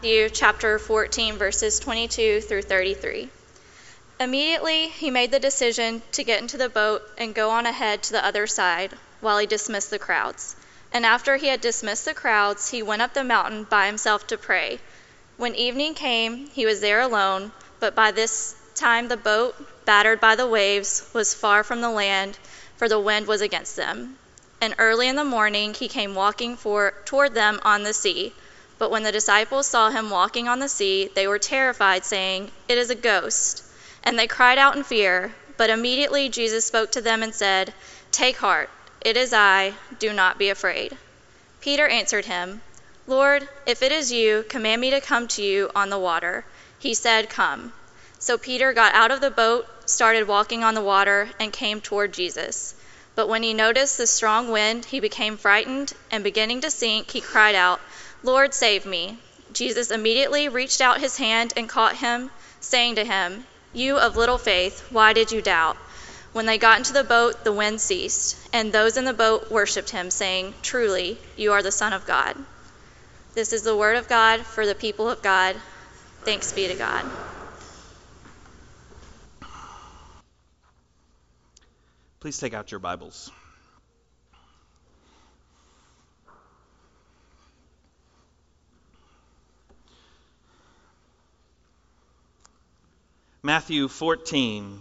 Matthew chapter 14, verses 22 through 33. Immediately, he made the decision to get into the boat and go on ahead to the other side while he dismissed the crowds. And after he had dismissed the crowds, he went up the mountain by himself to pray. When evening came, he was there alone, but by this time the boat, battered by the waves, was far from the land, for the wind was against them. And early in the morning he came walking for, toward them on the sea. But when the disciples saw him walking on the sea, they were terrified, saying, It is a ghost. And they cried out in fear. But immediately Jesus spoke to them and said, Take heart. It is I, do not be afraid. Peter answered him, Lord, if it is you, command me to come to you on the water. He said, Come. So Peter got out of the boat, started walking on the water, and came toward Jesus. But when he noticed the strong wind, he became frightened, and beginning to sink, he cried out, Lord, save me. Jesus immediately reached out his hand and caught him, saying to him, You of little faith, why did you doubt? When they got into the boat, the wind ceased, and those in the boat worshipped him, saying, Truly, you are the Son of God. This is the word of God for the people of God. Thanks be to God. Please take out your Bibles. Matthew 14,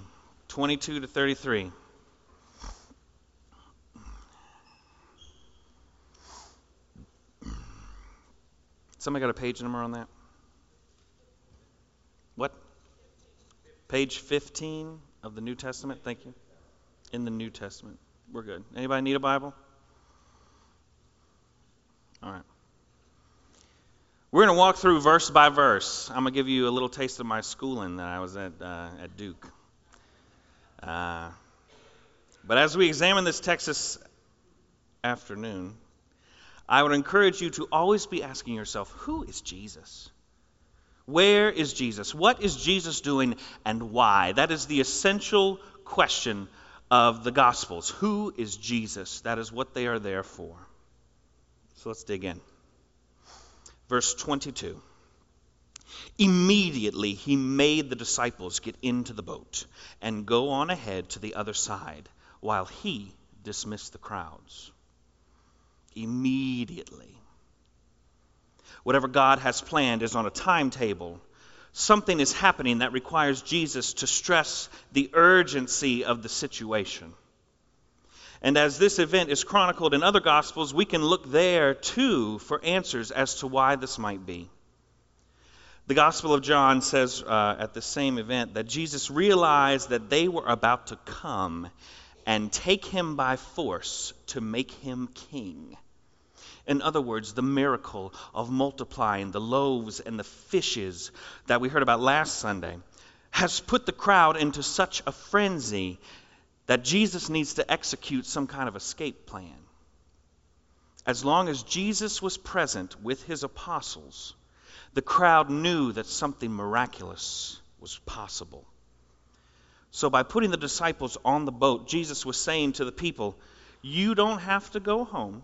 22 to 33. Somebody got a page number on that? What? Page 15 of the New Testament? Thank you. In the New Testament. We're good. Anybody need a Bible? All right. We're going to walk through verse by verse. I'm going to give you a little taste of my schooling that I was at, uh, at Duke. Uh, but as we examine this text this afternoon, I would encourage you to always be asking yourself who is Jesus? Where is Jesus? What is Jesus doing and why? That is the essential question of the Gospels. Who is Jesus? That is what they are there for. So let's dig in. Verse 22. Immediately he made the disciples get into the boat and go on ahead to the other side while he dismissed the crowds immediately. Whatever God has planned is on a timetable. Something is happening that requires Jesus to stress the urgency of the situation. And as this event is chronicled in other Gospels, we can look there too for answers as to why this might be. The Gospel of John says uh, at the same event that Jesus realized that they were about to come and take him by force to make him king. In other words, the miracle of multiplying the loaves and the fishes that we heard about last Sunday has put the crowd into such a frenzy that Jesus needs to execute some kind of escape plan. As long as Jesus was present with his apostles, the crowd knew that something miraculous was possible. So, by putting the disciples on the boat, Jesus was saying to the people, You don't have to go home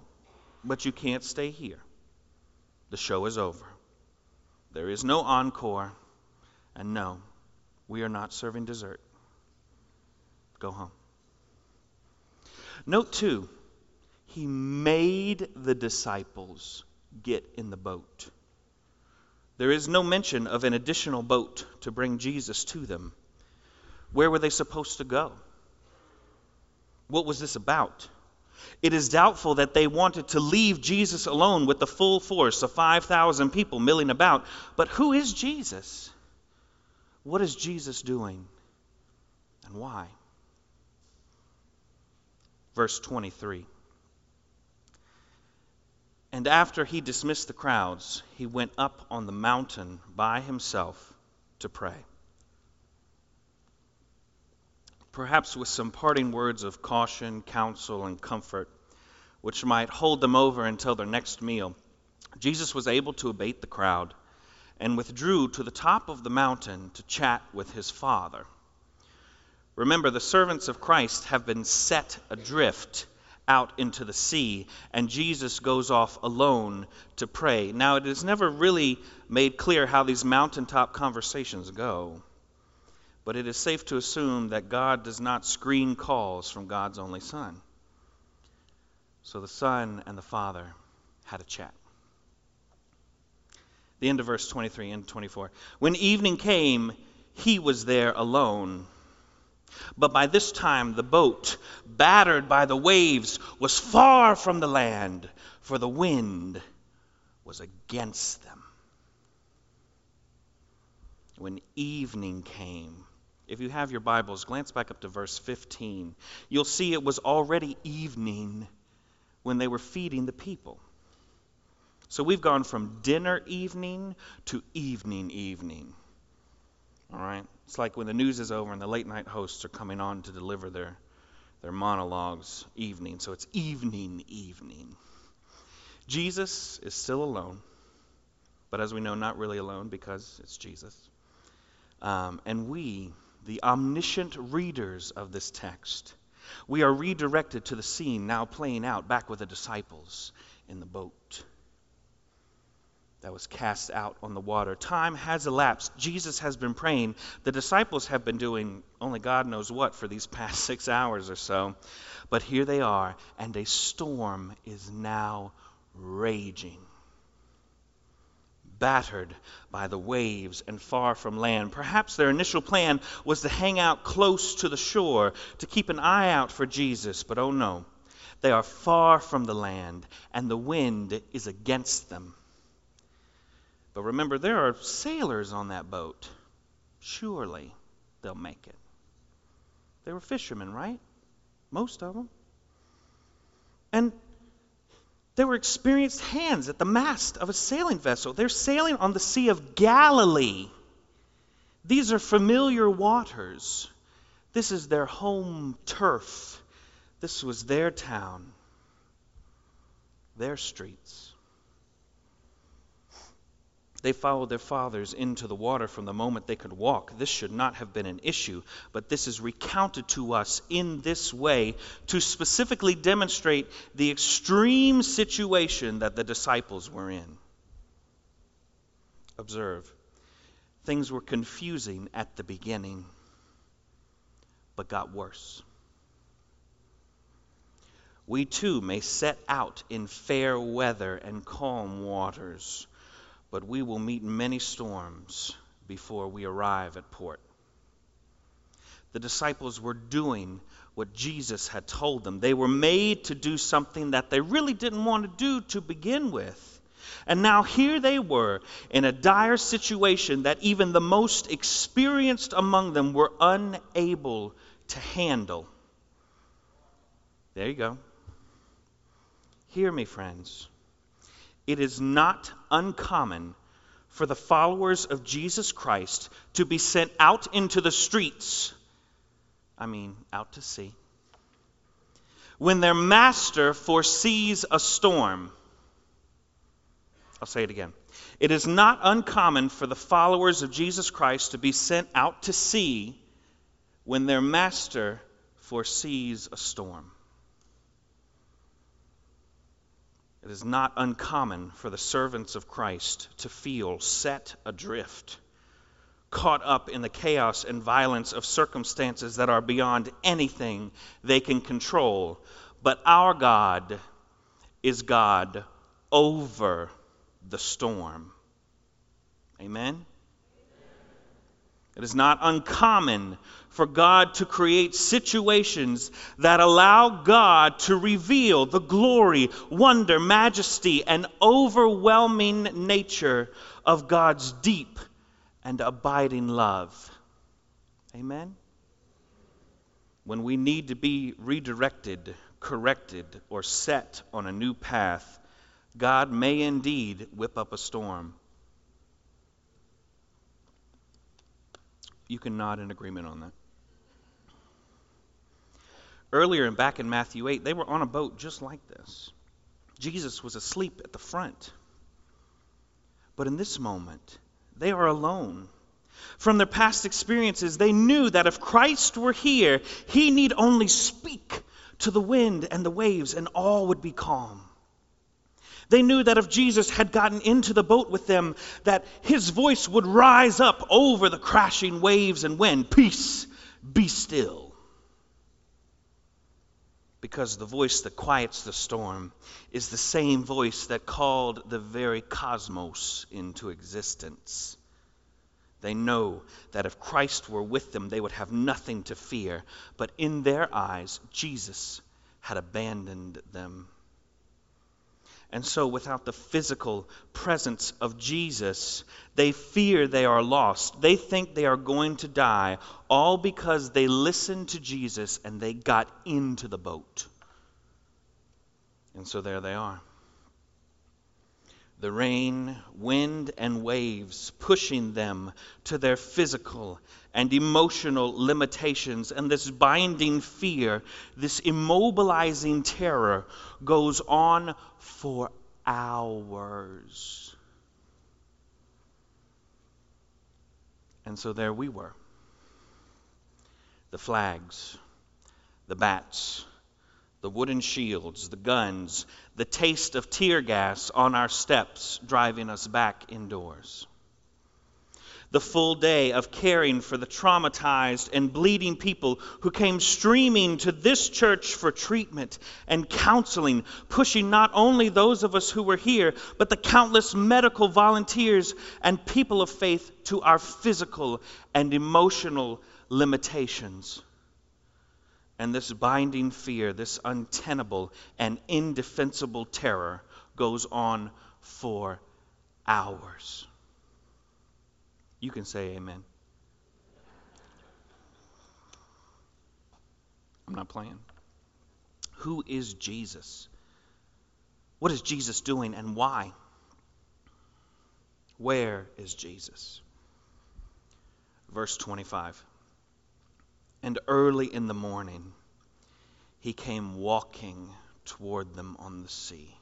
but you can't stay here. The show is over. There is no encore, and no, we are not serving dessert. Go home. Note two, he made the disciples get in the boat. There is no mention of an additional boat to bring Jesus to them. Where were they supposed to go? What was this about? It is doubtful that they wanted to leave Jesus alone with the full force of 5,000 people milling about. But who is Jesus? What is Jesus doing? And why? Verse 23. And after he dismissed the crowds, he went up on the mountain by himself to pray perhaps with some parting words of caution, counsel, and comfort, which might hold them over until their next meal, Jesus was able to abate the crowd and withdrew to the top of the mountain to chat with his Father. Remember, the servants of Christ have been set adrift out into the sea, and Jesus goes off alone to pray. Now, it is never really made clear how these mountaintop conversations go, but it is safe to assume that God does not screen calls from God's only Son. So the Son and the Father had a chat. The end of verse 23 and 24. When evening came, he was there alone. But by this time, the boat, battered by the waves, was far from the land, for the wind was against them. When evening came, if you have your Bibles, glance back up to verse 15. You'll see it was already evening when they were feeding the people. So we've gone from dinner evening to evening evening. All right? It's like when the news is over and the late night hosts are coming on to deliver their, their monologues evening. So it's evening, evening. Jesus is still alone, but as we know, not really alone because it's Jesus. Um, and we, the omniscient readers of this text, we are redirected to the scene now playing out back with the disciples in the boat that was cast out on the water. Time has elapsed. Jesus has been praying. The disciples have been doing only God knows what for these past six hours or so. But here they are, and a storm is now raging. Battered by the waves and far from land. Perhaps their initial plan was to hang out close to the shore, to keep an eye out for Jesus, but oh no. They are far from the land, and the wind is against them. But remember, there are sailors on that boat. Surely they'll make it. They were fishermen, right? Most of them. And they were experienced hands at the mast of a sailing vessel. They're sailing on the Sea of Galilee. These are familiar waters. This is their home turf. This was their town, their streets. They followed their fathers into the water from the moment they could walk. This should not have been an issue, but this is recounted to us in this way to specifically demonstrate the extreme situation that the disciples were in. Observe, things were confusing at the beginning, but got worse. We too may set out in fair weather and calm waters but we will meet many storms before we arrive at port. The disciples were doing what Jesus had told them. They were made to do something that they really didn't want to do to begin with. And now here they were in a dire situation that even the most experienced among them were unable to handle. There you go. Hear me, friends. It is not uncommon for the followers of Jesus Christ to be sent out into the streets, I mean, out to sea, when their master foresees a storm. I'll say it again. It is not uncommon for the followers of Jesus Christ to be sent out to sea when their master foresees a storm. It is not uncommon for the servants of Christ to feel set adrift, caught up in the chaos and violence of circumstances that are beyond anything they can control. But our God is God over the storm. Amen? It is not uncommon for God to create situations that allow God to reveal the glory, wonder, majesty, and overwhelming nature of God's deep and abiding love. Amen? When we need to be redirected, corrected, or set on a new path, God may indeed whip up a storm. You can nod in agreement on that. Earlier and back in Matthew 8, they were on a boat just like this. Jesus was asleep at the front. But in this moment, they are alone. From their past experiences, they knew that if Christ were here, he need only speak to the wind and the waves, and all would be calm. They knew that if Jesus had gotten into the boat with them, that his voice would rise up over the crashing waves and wind, Peace, be still. Because the voice that quiets the storm is the same voice that called the very cosmos into existence. They know that if Christ were with them, they would have nothing to fear. But in their eyes, Jesus had abandoned them. And so, without the physical presence of Jesus, they fear they are lost. They think they are going to die, all because they listened to Jesus and they got into the boat. And so there they are the rain, wind, and waves pushing them to their physical and emotional limitations. And this binding fear, this immobilizing terror goes on for hours. And so there we were. The flags, the bats, the wooden shields, the guns, the taste of tear gas on our steps driving us back indoors. The full day of caring for the traumatized and bleeding people who came streaming to this church for treatment and counseling, pushing not only those of us who were here, but the countless medical volunteers and people of faith to our physical and emotional limitations. And this binding fear, this untenable and indefensible terror goes on for hours. You can say amen. I'm not playing. Who is Jesus? What is Jesus doing and why? Where is Jesus? Verse 25. And early in the morning, he came walking toward them on the sea.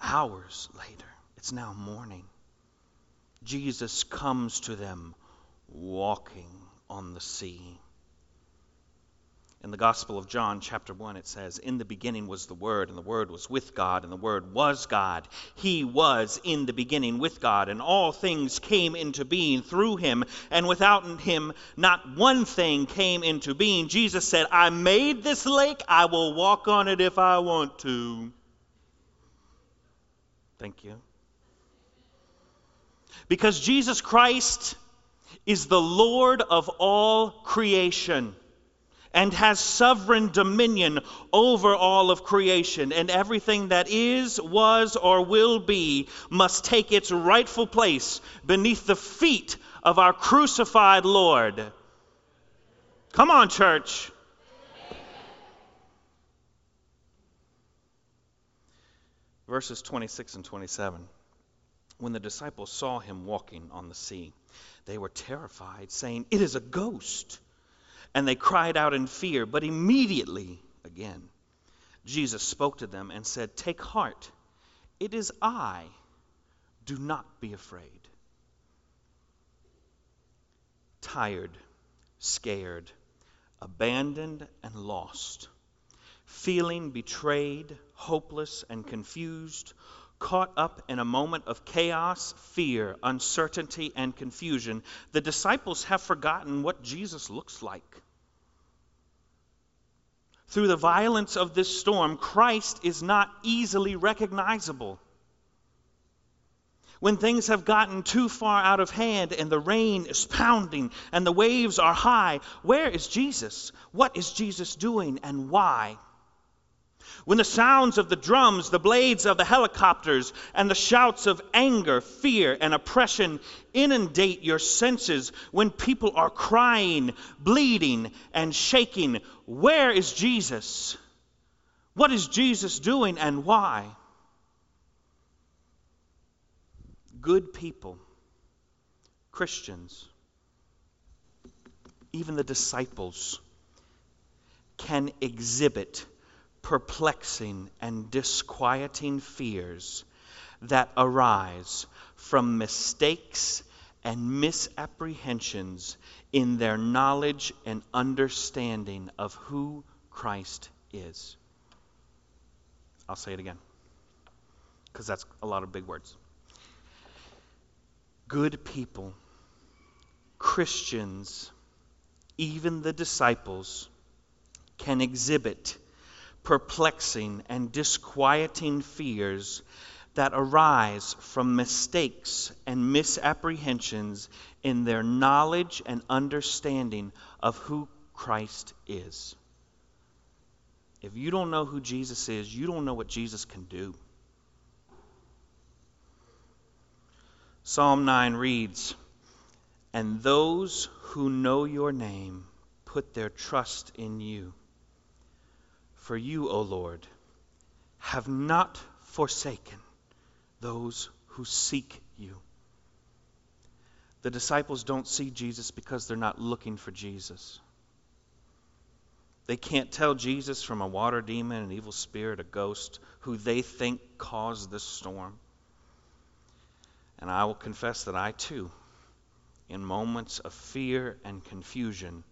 Hours later, it's now morning, Jesus comes to them walking on the sea. In the Gospel of John, chapter 1, it says, In the beginning was the Word, and the Word was with God, and the Word was God. He was in the beginning with God, and all things came into being through him, and without him, not one thing came into being. Jesus said, I made this lake, I will walk on it if I want to. Thank you. Because Jesus Christ is the Lord of all creation and has sovereign dominion over all of creation, and everything that is, was, or will be must take its rightful place beneath the feet of our crucified Lord. Come on, church. Verses 26 and 27. When the disciples saw him walking on the sea, they were terrified, saying, It is a ghost and they cried out in fear. But immediately, again, Jesus spoke to them and said, Take heart, it is I. Do not be afraid. Tired, scared, abandoned, and lost, feeling betrayed, hopeless, and confused, caught up in a moment of chaos, fear, uncertainty, and confusion, the disciples have forgotten what Jesus looks like. Through the violence of this storm, Christ is not easily recognizable. When things have gotten too far out of hand and the rain is pounding and the waves are high, where is Jesus? What is Jesus doing and why? When the sounds of the drums, the blades of the helicopters, and the shouts of anger, fear, and oppression inundate your senses, when people are crying, bleeding, and shaking, where is Jesus? What is Jesus doing and why? Good people, Christians, even the disciples, can exhibit perplexing and disquieting fears that arise from mistakes and misapprehensions in their knowledge and understanding of who Christ is. I'll say it again because that's a lot of big words. Good people, Christians, even the disciples, can exhibit perplexing and disquieting fears that arise from mistakes and misapprehensions in their knowledge and understanding of who Christ is. If you don't know who Jesus is, you don't know what Jesus can do. Psalm 9 reads, And those who know your name put their trust in you. For you, O Lord, have not forsaken those who seek you. The disciples don't see Jesus because they're not looking for Jesus. They can't tell Jesus from a water demon, an evil spirit, a ghost, who they think caused this storm. And I will confess that I too, in moments of fear and confusion,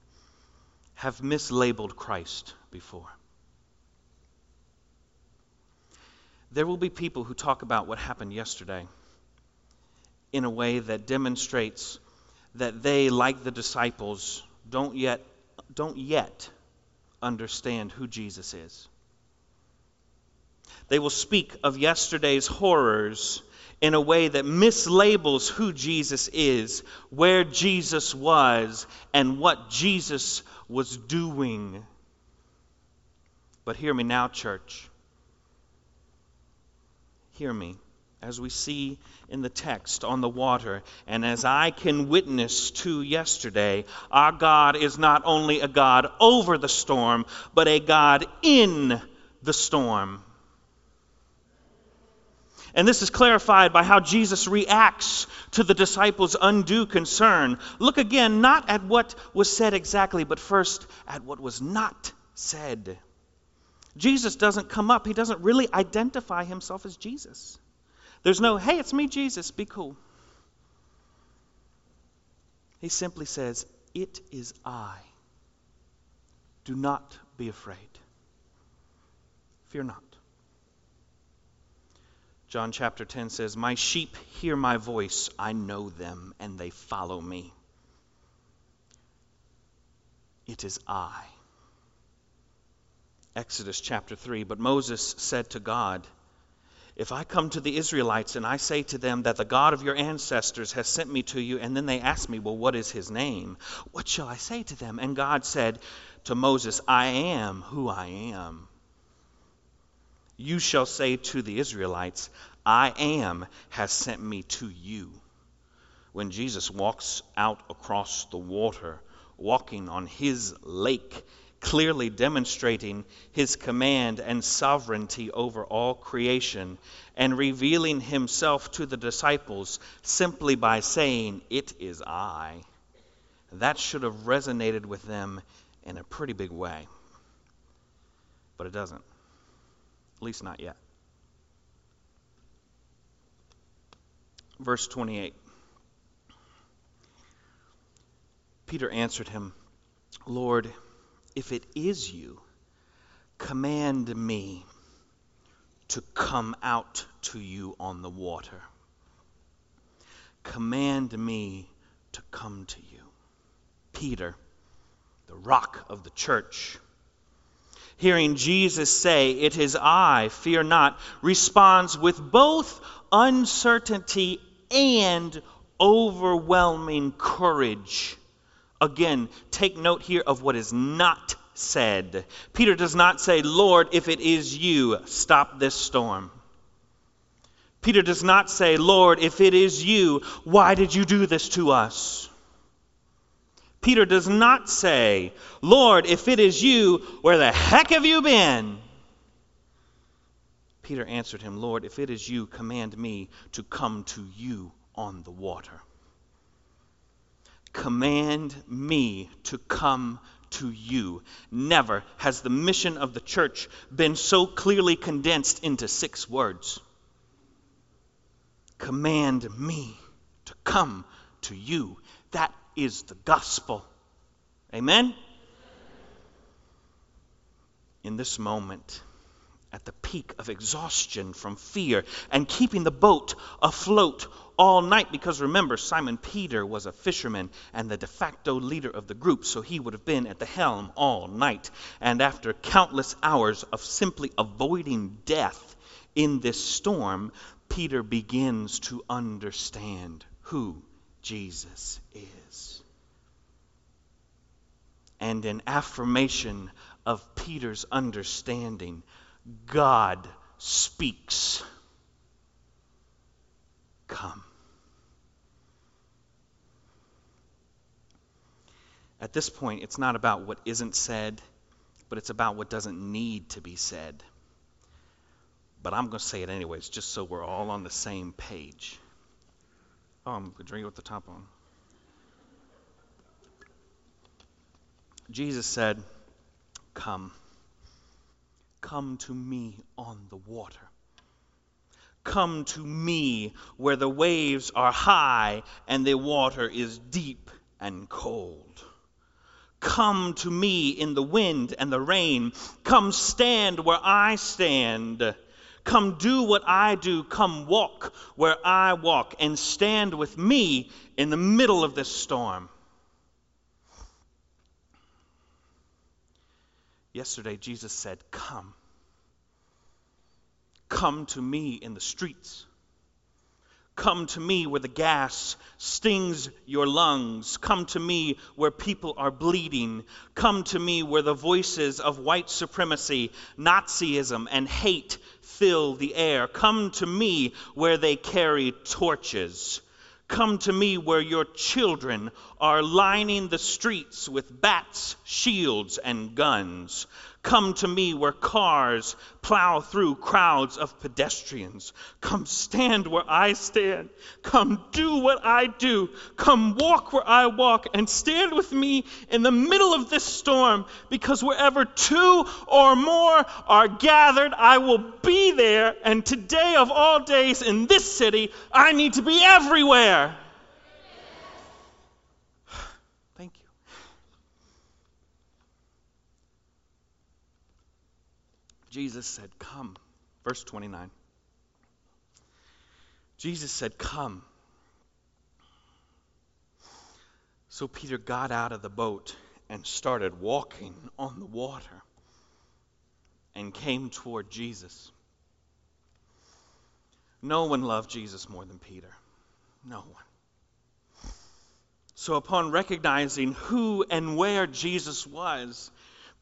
have mislabeled Christ before. There will be people who talk about what happened yesterday in a way that demonstrates that they, like the disciples, don't yet, don't yet understand who Jesus is. They will speak of yesterday's horrors in a way that mislabels who Jesus is, where Jesus was, and what Jesus was doing. But hear me now, church. Hear me as we see in the text on the water, and as I can witness to yesterday, our God is not only a God over the storm, but a God in the storm. And this is clarified by how Jesus reacts to the disciples' undue concern. Look again, not at what was said exactly, but first at what was not said. Jesus doesn't come up, he doesn't really identify himself as Jesus. There's no, hey, it's me, Jesus, be cool. He simply says, It is I. Do not be afraid. Fear not. John chapter 10 says, My sheep hear my voice, I know them, and they follow me. It is I. Exodus chapter 3 But Moses said to God, If I come to the Israelites and I say to them that the God of your ancestors has sent me to you, and then they ask me, Well, what is his name? What shall I say to them? And God said to Moses, I am who I am you shall say to the Israelites, I am has sent me to you. When Jesus walks out across the water, walking on his lake, clearly demonstrating his command and sovereignty over all creation, and revealing himself to the disciples simply by saying, It is I. That should have resonated with them in a pretty big way. But it doesn't. At least not yet. Verse 28. Peter answered him, Lord, if it is you, command me to come out to you on the water. Command me to come to you. Peter, the rock of the church, hearing Jesus say, It is I, fear not, responds with both uncertainty and overwhelming courage. Again, take note here of what is not said. Peter does not say, Lord, if it is you, stop this storm. Peter does not say, Lord, if it is you, why did you do this to us? Peter does not say, Lord, if it is you, where the heck have you been? Peter answered him, Lord, if it is you, command me to come to you on the water. Command me to come to you. Never has the mission of the church been so clearly condensed into six words. Command me to come to you. That is the gospel. Amen? in this moment, at the peak of exhaustion from fear and keeping the boat afloat all night because remember, Simon Peter was a fisherman and the de facto leader of the group, so he would have been at the helm all night. And after countless hours of simply avoiding death in this storm, Peter begins to understand who Jesus is. And in affirmation of Peter's understanding, God speaks. Come. At this point, it's not about what isn't said, but it's about what doesn't need to be said. But I'm going to say it anyways, just so we're all on the same page. Oh, I'm going to drink it with the top on. Jesus said, Come. Come to me on the water. Come to me where the waves are high and the water is deep and cold. Come to me in the wind and the rain. Come stand where I stand. Come do what I do. Come walk where I walk and stand with me in the middle of this storm. Yesterday, Jesus said, Come. Come to me in the streets. Come to me where the gas stings your lungs. Come to me where people are bleeding. Come to me where the voices of white supremacy, Nazism, and hate fill the air. Come to me where they carry torches. Come to me where your children are lining the streets with bats, shields, and guns. Come to me where cars plow through crowds of pedestrians. Come stand where I stand. Come do what I do. Come walk where I walk and stand with me in the middle of this storm because wherever two or more are gathered, I will be there. And today, of all days in this city, I need to be everywhere. Jesus said, Come. Verse 29. Jesus said, Come. So Peter got out of the boat and started walking on the water and came toward Jesus. No one loved Jesus more than Peter. No one. So, upon recognizing who and where Jesus was,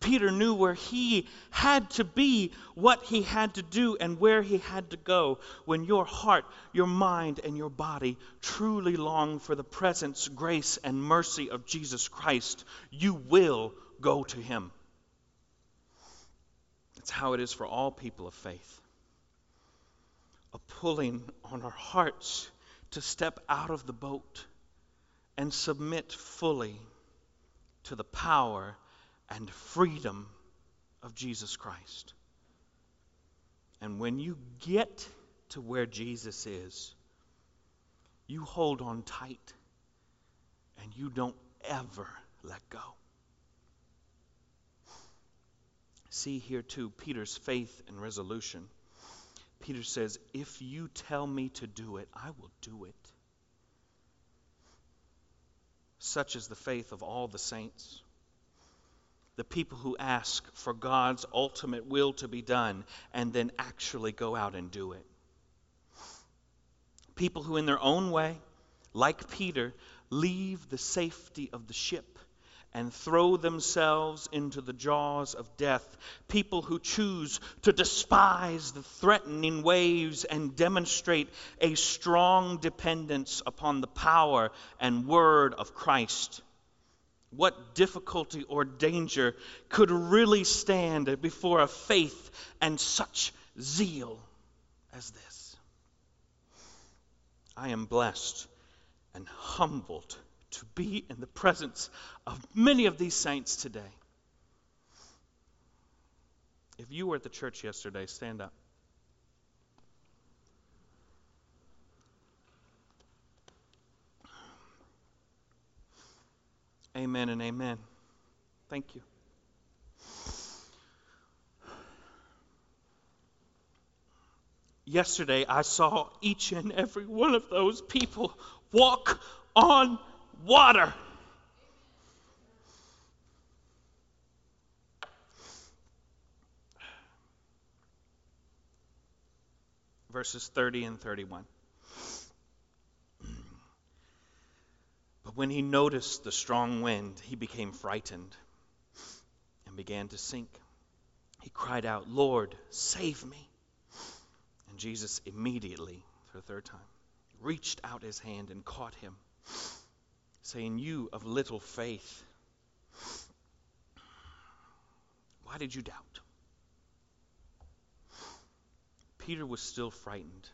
Peter knew where he had to be, what he had to do, and where he had to go. When your heart, your mind, and your body truly long for the presence, grace, and mercy of Jesus Christ, you will go to him. That's how it is for all people of faith. A pulling on our hearts to step out of the boat and submit fully to the power and freedom of Jesus Christ. And when you get to where Jesus is, you hold on tight and you don't ever let go. See here too Peter's faith and resolution. Peter says, If you tell me to do it, I will do it. Such is the faith of all the saints the people who ask for God's ultimate will to be done and then actually go out and do it. People who, in their own way, like Peter, leave the safety of the ship and throw themselves into the jaws of death. People who choose to despise the threatening waves and demonstrate a strong dependence upon the power and word of Christ what difficulty or danger could really stand before a faith and such zeal as this? I am blessed and humbled to be in the presence of many of these saints today. If you were at the church yesterday, stand up. Amen and amen. Thank you. Yesterday, I saw each and every one of those people walk on water. Verses 30 and 31. When he noticed the strong wind, he became frightened and began to sink. He cried out, Lord, save me. And Jesus immediately, for the third time, reached out his hand and caught him, saying, You of little faith, why did you doubt? Peter was still frightened.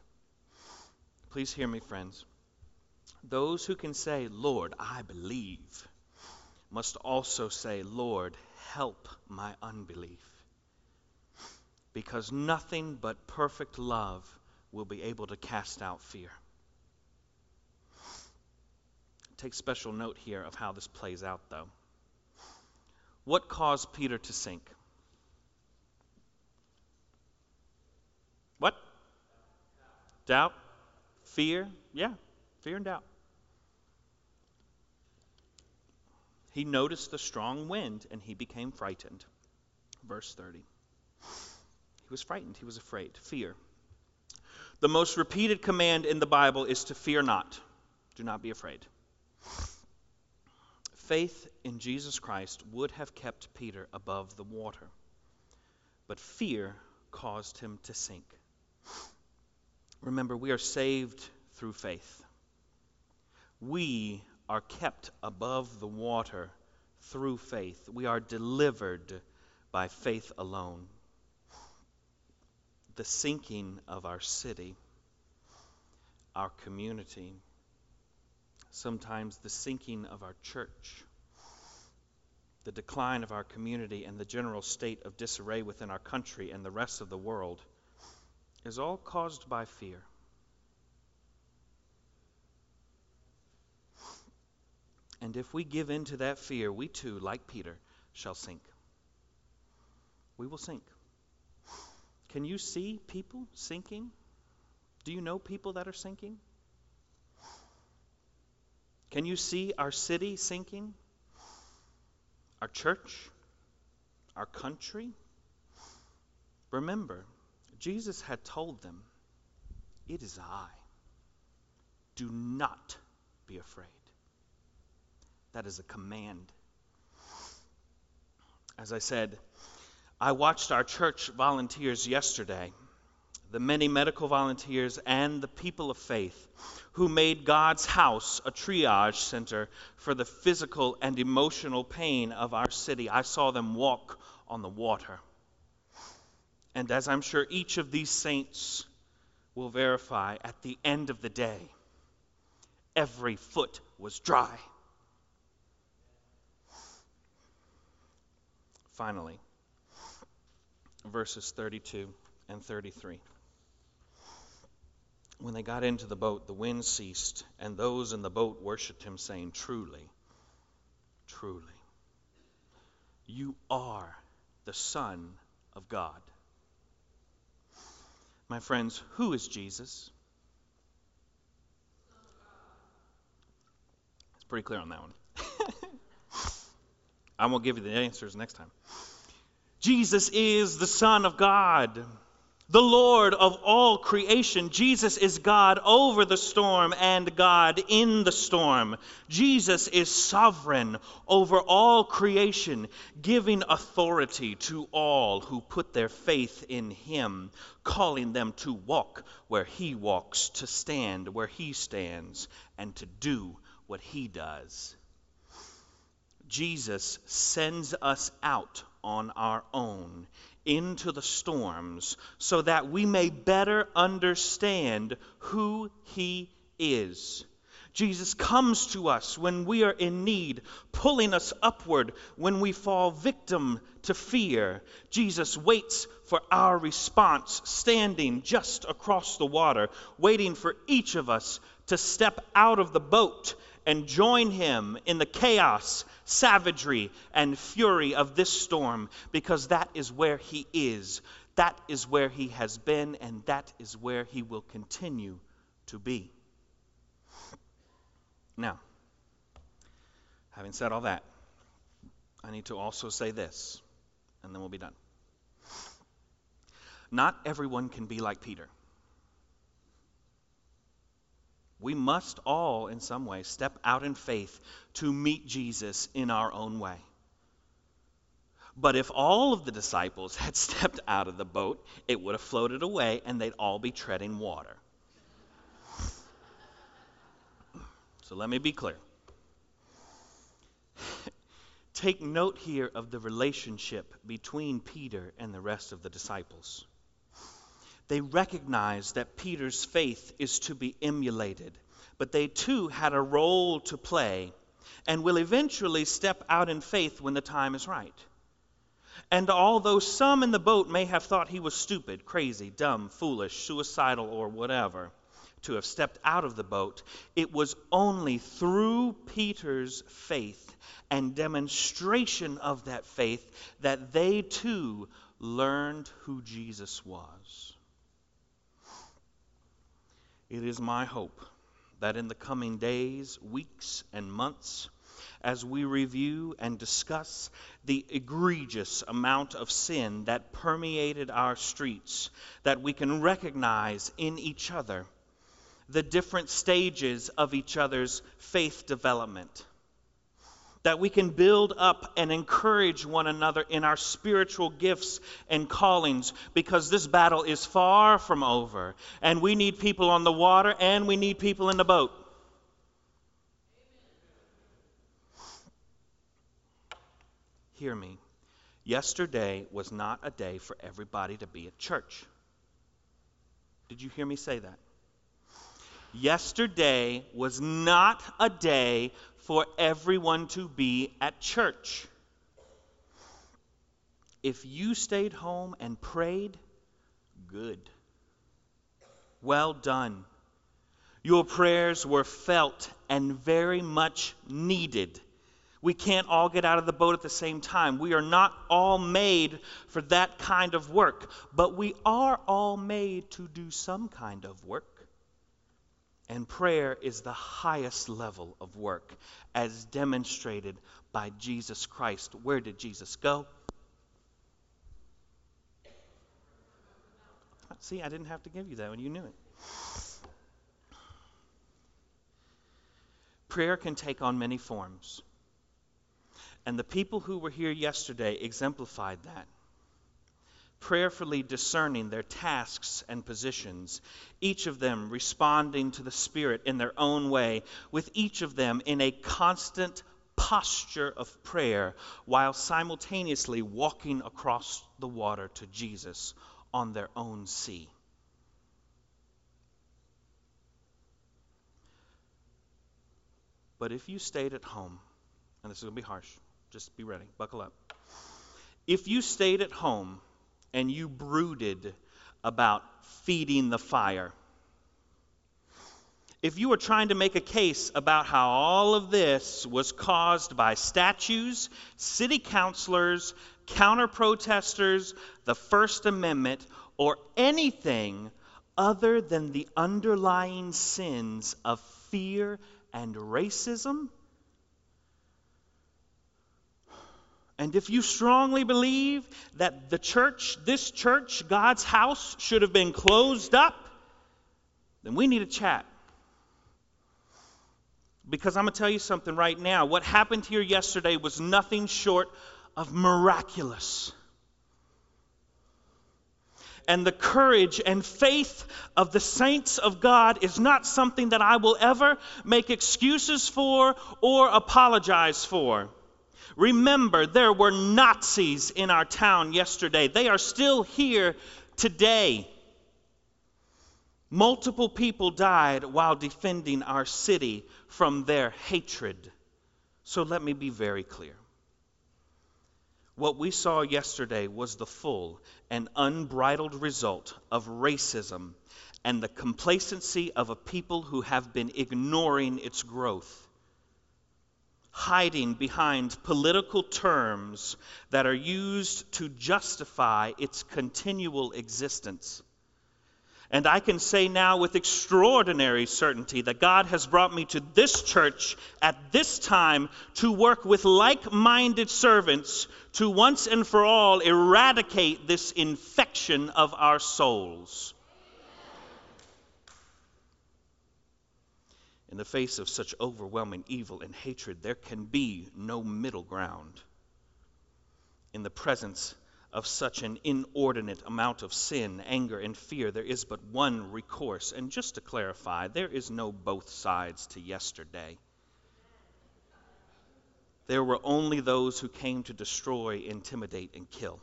Please hear me, friends. Those who can say, Lord, I believe, must also say, Lord, help my unbelief. Because nothing but perfect love will be able to cast out fear. Take special note here of how this plays out, though. What caused Peter to sink? What? Doubt? Fear? Yeah, fear and doubt. He noticed the strong wind and he became frightened. Verse 30. He was frightened. He was afraid. Fear. The most repeated command in the Bible is to fear not. Do not be afraid. Faith in Jesus Christ would have kept Peter above the water, but fear caused him to sink. Remember, we are saved through faith. We are kept above the water through faith. We are delivered by faith alone. The sinking of our city, our community, sometimes the sinking of our church, the decline of our community, and the general state of disarray within our country and the rest of the world is all caused by fear. And if we give in to that fear, we too, like Peter, shall sink. We will sink. Can you see people sinking? Do you know people that are sinking? Can you see our city sinking? Our church? Our country? Remember, Jesus had told them, It is I. Do not be afraid. That is a command. As I said, I watched our church volunteers yesterday, the many medical volunteers and the people of faith who made God's house a triage center for the physical and emotional pain of our city. I saw them walk on the water. And as I'm sure each of these saints will verify, at the end of the day, every foot was dry. Finally, verses 32 and 33. When they got into the boat, the wind ceased, and those in the boat worshipped him, saying, Truly, truly, you are the Son of God. My friends, who is Jesus? It's pretty clear on that one. I won't give you the answers next time. Jesus is the Son of God, the Lord of all creation. Jesus is God over the storm and God in the storm. Jesus is sovereign over all creation, giving authority to all who put their faith in Him, calling them to walk where He walks, to stand where He stands, and to do what He does. Jesus sends us out on our own into the storms so that we may better understand who He is. Jesus comes to us when we are in need, pulling us upward when we fall victim to fear. Jesus waits for our response, standing just across the water, waiting for each of us to step out of the boat and join him in the chaos, savagery, and fury of this storm because that is where he is. That is where he has been, and that is where he will continue to be. Now, having said all that, I need to also say this, and then we'll be done. Not everyone can be like Peter. We must all, in some way, step out in faith to meet Jesus in our own way. But if all of the disciples had stepped out of the boat, it would have floated away and they'd all be treading water. So let me be clear. Take note here of the relationship between Peter and the rest of the disciples. They recognized that Peter's faith is to be emulated, but they too had a role to play and will eventually step out in faith when the time is right. And although some in the boat may have thought he was stupid, crazy, dumb, foolish, suicidal, or whatever, to have stepped out of the boat, it was only through Peter's faith and demonstration of that faith that they too learned who Jesus was. It is my hope that in the coming days, weeks, and months, as we review and discuss the egregious amount of sin that permeated our streets, that we can recognize in each other the different stages of each other's faith development that we can build up and encourage one another in our spiritual gifts and callings because this battle is far from over. And we need people on the water and we need people in the boat. Hear me. Yesterday was not a day for everybody to be at church. Did you hear me say that? Yesterday was not a day for everyone to be at church. If you stayed home and prayed, good. Well done. Your prayers were felt and very much needed. We can't all get out of the boat at the same time. We are not all made for that kind of work, but we are all made to do some kind of work. And prayer is the highest level of work, as demonstrated by Jesus Christ. Where did Jesus go? See, I didn't have to give you that when you knew it. Prayer can take on many forms. And the people who were here yesterday exemplified that prayerfully discerning their tasks and positions, each of them responding to the Spirit in their own way, with each of them in a constant posture of prayer while simultaneously walking across the water to Jesus on their own sea. But if you stayed at home, and this is going to be harsh, just be ready, buckle up. If you stayed at home and you brooded about feeding the fire. If you were trying to make a case about how all of this was caused by statues, city councilors, counter protesters, the First Amendment, or anything other than the underlying sins of fear and racism, And if you strongly believe that the church, this church, God's house, should have been closed up, then we need a chat. Because I'm going to tell you something right now. What happened here yesterday was nothing short of miraculous. And the courage and faith of the saints of God is not something that I will ever make excuses for or apologize for. Remember, there were Nazis in our town yesterday. They are still here today. Multiple people died while defending our city from their hatred. So let me be very clear. What we saw yesterday was the full and unbridled result of racism and the complacency of a people who have been ignoring its growth hiding behind political terms that are used to justify its continual existence. And I can say now with extraordinary certainty that God has brought me to this church at this time to work with like minded servants to once and for all eradicate this infection of our souls. In the face of such overwhelming evil and hatred, there can be no middle ground. In the presence of such an inordinate amount of sin, anger, and fear, there is but one recourse. And just to clarify, there is no both sides to yesterday. There were only those who came to destroy, intimidate, and kill.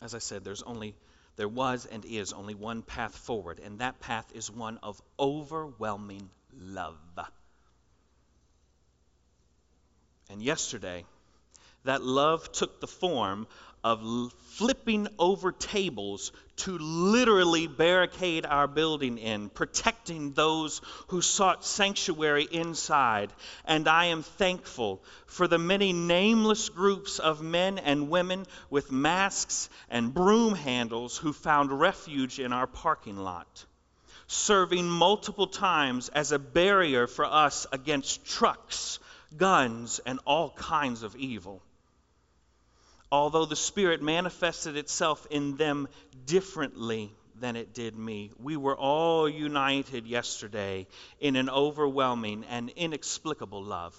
As I said, there's only there was and is only one path forward, and that path is one of overwhelming love. And yesterday, that love took the form of flipping over tables to literally barricade our building in, protecting those who sought sanctuary inside. And I am thankful for the many nameless groups of men and women with masks and broom handles who found refuge in our parking lot, serving multiple times as a barrier for us against trucks, guns, and all kinds of evil although the Spirit manifested itself in them differently than it did me. We were all united yesterday in an overwhelming and inexplicable love.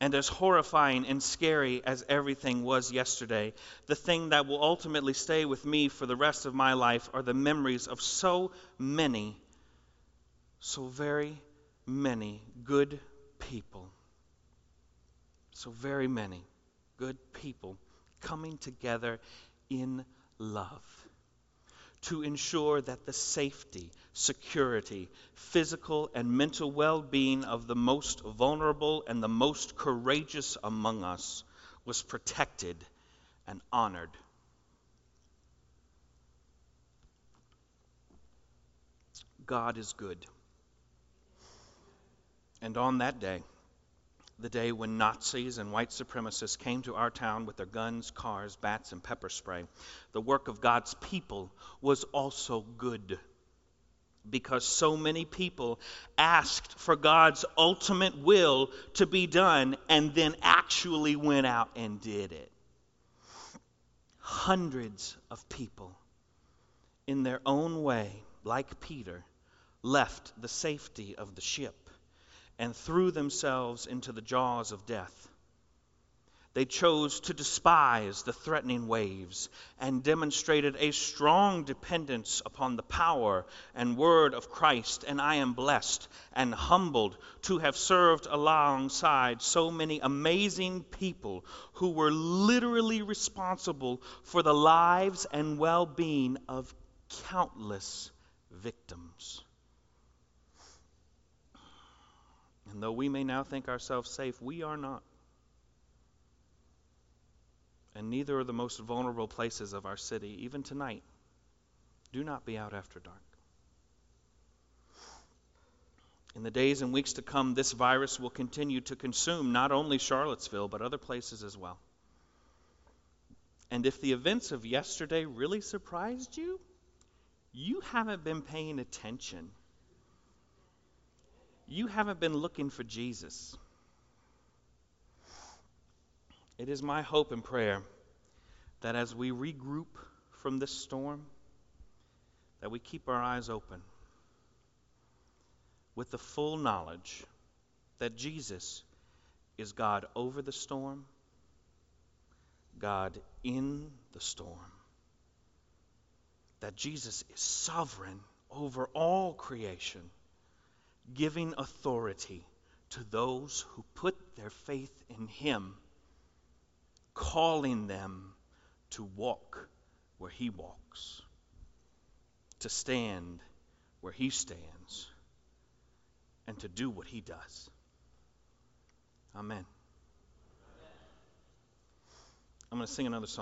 And as horrifying and scary as everything was yesterday, the thing that will ultimately stay with me for the rest of my life are the memories of so many, so very many good people. So very many good people coming together in love to ensure that the safety, security, physical, and mental well being of the most vulnerable and the most courageous among us was protected and honored. God is good. And on that day, the day when Nazis and white supremacists came to our town with their guns, cars, bats, and pepper spray. The work of God's people was also good because so many people asked for God's ultimate will to be done and then actually went out and did it. Hundreds of people, in their own way, like Peter, left the safety of the ship and threw themselves into the jaws of death. They chose to despise the threatening waves and demonstrated a strong dependence upon the power and word of Christ. And I am blessed and humbled to have served alongside so many amazing people who were literally responsible for the lives and well being of countless victims. And though we may now think ourselves safe, we are not. And neither are the most vulnerable places of our city, even tonight. Do not be out after dark. In the days and weeks to come, this virus will continue to consume not only Charlottesville, but other places as well. And if the events of yesterday really surprised you, you haven't been paying attention you haven't been looking for Jesus. It is my hope and prayer that as we regroup from this storm, that we keep our eyes open with the full knowledge that Jesus is God over the storm, God in the storm, that Jesus is sovereign over all creation giving authority to those who put their faith in Him, calling them to walk where He walks, to stand where He stands, and to do what He does. Amen. I'm going to sing another song.